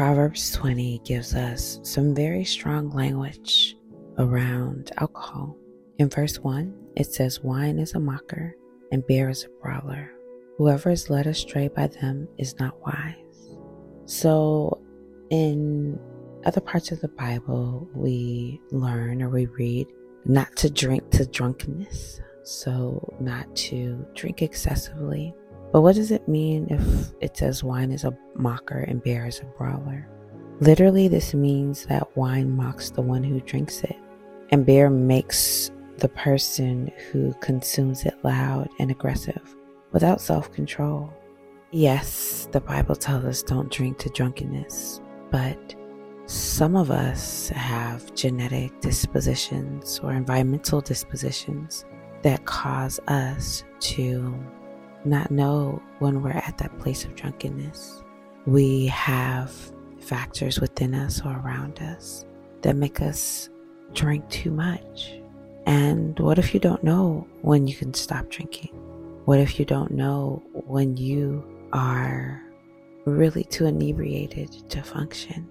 Proverbs 20 gives us some very strong language around alcohol. In verse 1, it says, Wine is a mocker and beer is a brawler. Whoever is led astray by them is not wise. So, in other parts of the Bible, we learn or we read not to drink to drunkenness, so not to drink excessively. But what does it mean if it says wine is a mocker and beer is a brawler? Literally, this means that wine mocks the one who drinks it, and beer makes the person who consumes it loud and aggressive without self control. Yes, the Bible tells us don't drink to drunkenness, but some of us have genetic dispositions or environmental dispositions that cause us to not know when we're at that place of drunkenness. We have factors within us or around us that make us drink too much. And what if you don't know when you can stop drinking? What if you don't know when you are really too inebriated to function?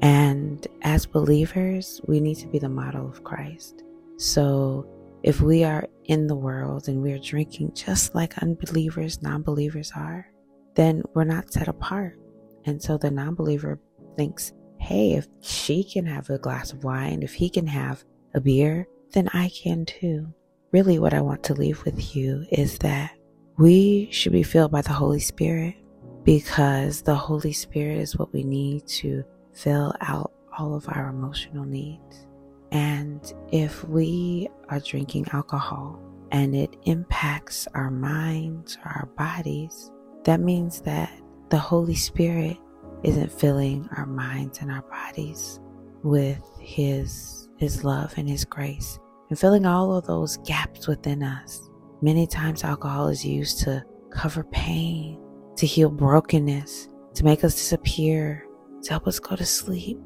And as believers, we need to be the model of Christ. So if we are in the world and we're drinking just like unbelievers, non believers are, then we're not set apart. And so the non believer thinks, hey, if she can have a glass of wine, if he can have a beer, then I can too. Really, what I want to leave with you is that we should be filled by the Holy Spirit because the Holy Spirit is what we need to fill out all of our emotional needs. And if we are drinking alcohol and it impacts our minds or our bodies, that means that the Holy Spirit isn't filling our minds and our bodies with His, His love and His grace and filling all of those gaps within us. Many times, alcohol is used to cover pain, to heal brokenness, to make us disappear, to help us go to sleep.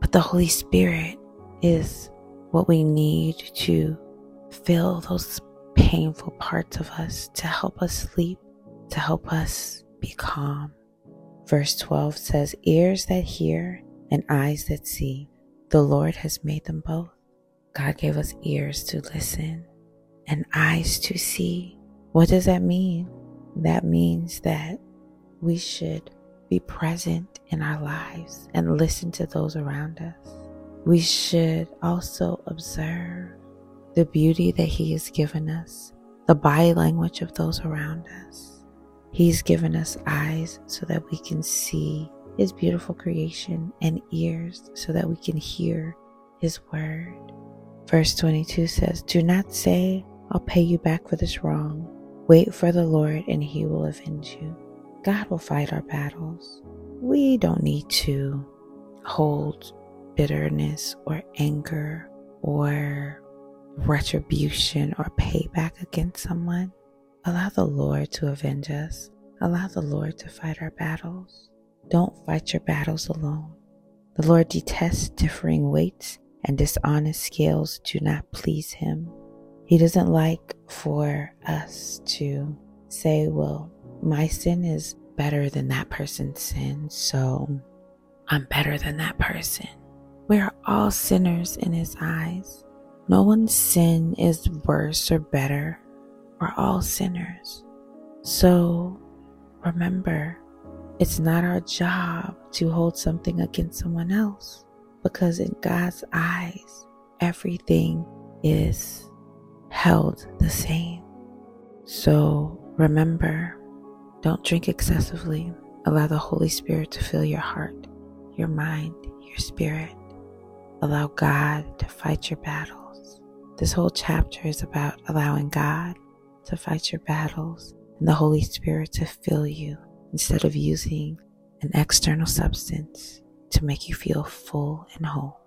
But the Holy Spirit is what we need to fill those painful parts of us, to help us sleep, to help us be calm. Verse 12 says, Ears that hear and eyes that see, the Lord has made them both. God gave us ears to listen and eyes to see. What does that mean? That means that we should be present in our lives and listen to those around us. We should also observe the beauty that He has given us, the body language of those around us. He's given us eyes so that we can see His beautiful creation and ears so that we can hear His word. Verse 22 says, Do not say, I'll pay you back for this wrong. Wait for the Lord and He will avenge you. God will fight our battles. We don't need to hold bitterness or anger or retribution or payback against someone. Allow the Lord to avenge us. Allow the Lord to fight our battles. Don't fight your battles alone. The Lord detests differing weights and dishonest scales do not please him. He doesn't like for us to say, well, my sin is better than that person's sin, so I'm better than that person. We are all sinners in His eyes. No one's sin is worse or better. We're all sinners. So remember, it's not our job to hold something against someone else because in God's eyes, everything is held the same. So remember, don't drink excessively. Allow the Holy Spirit to fill your heart, your mind, your spirit. Allow God to fight your battles. This whole chapter is about allowing God to fight your battles and the Holy Spirit to fill you instead of using an external substance to make you feel full and whole.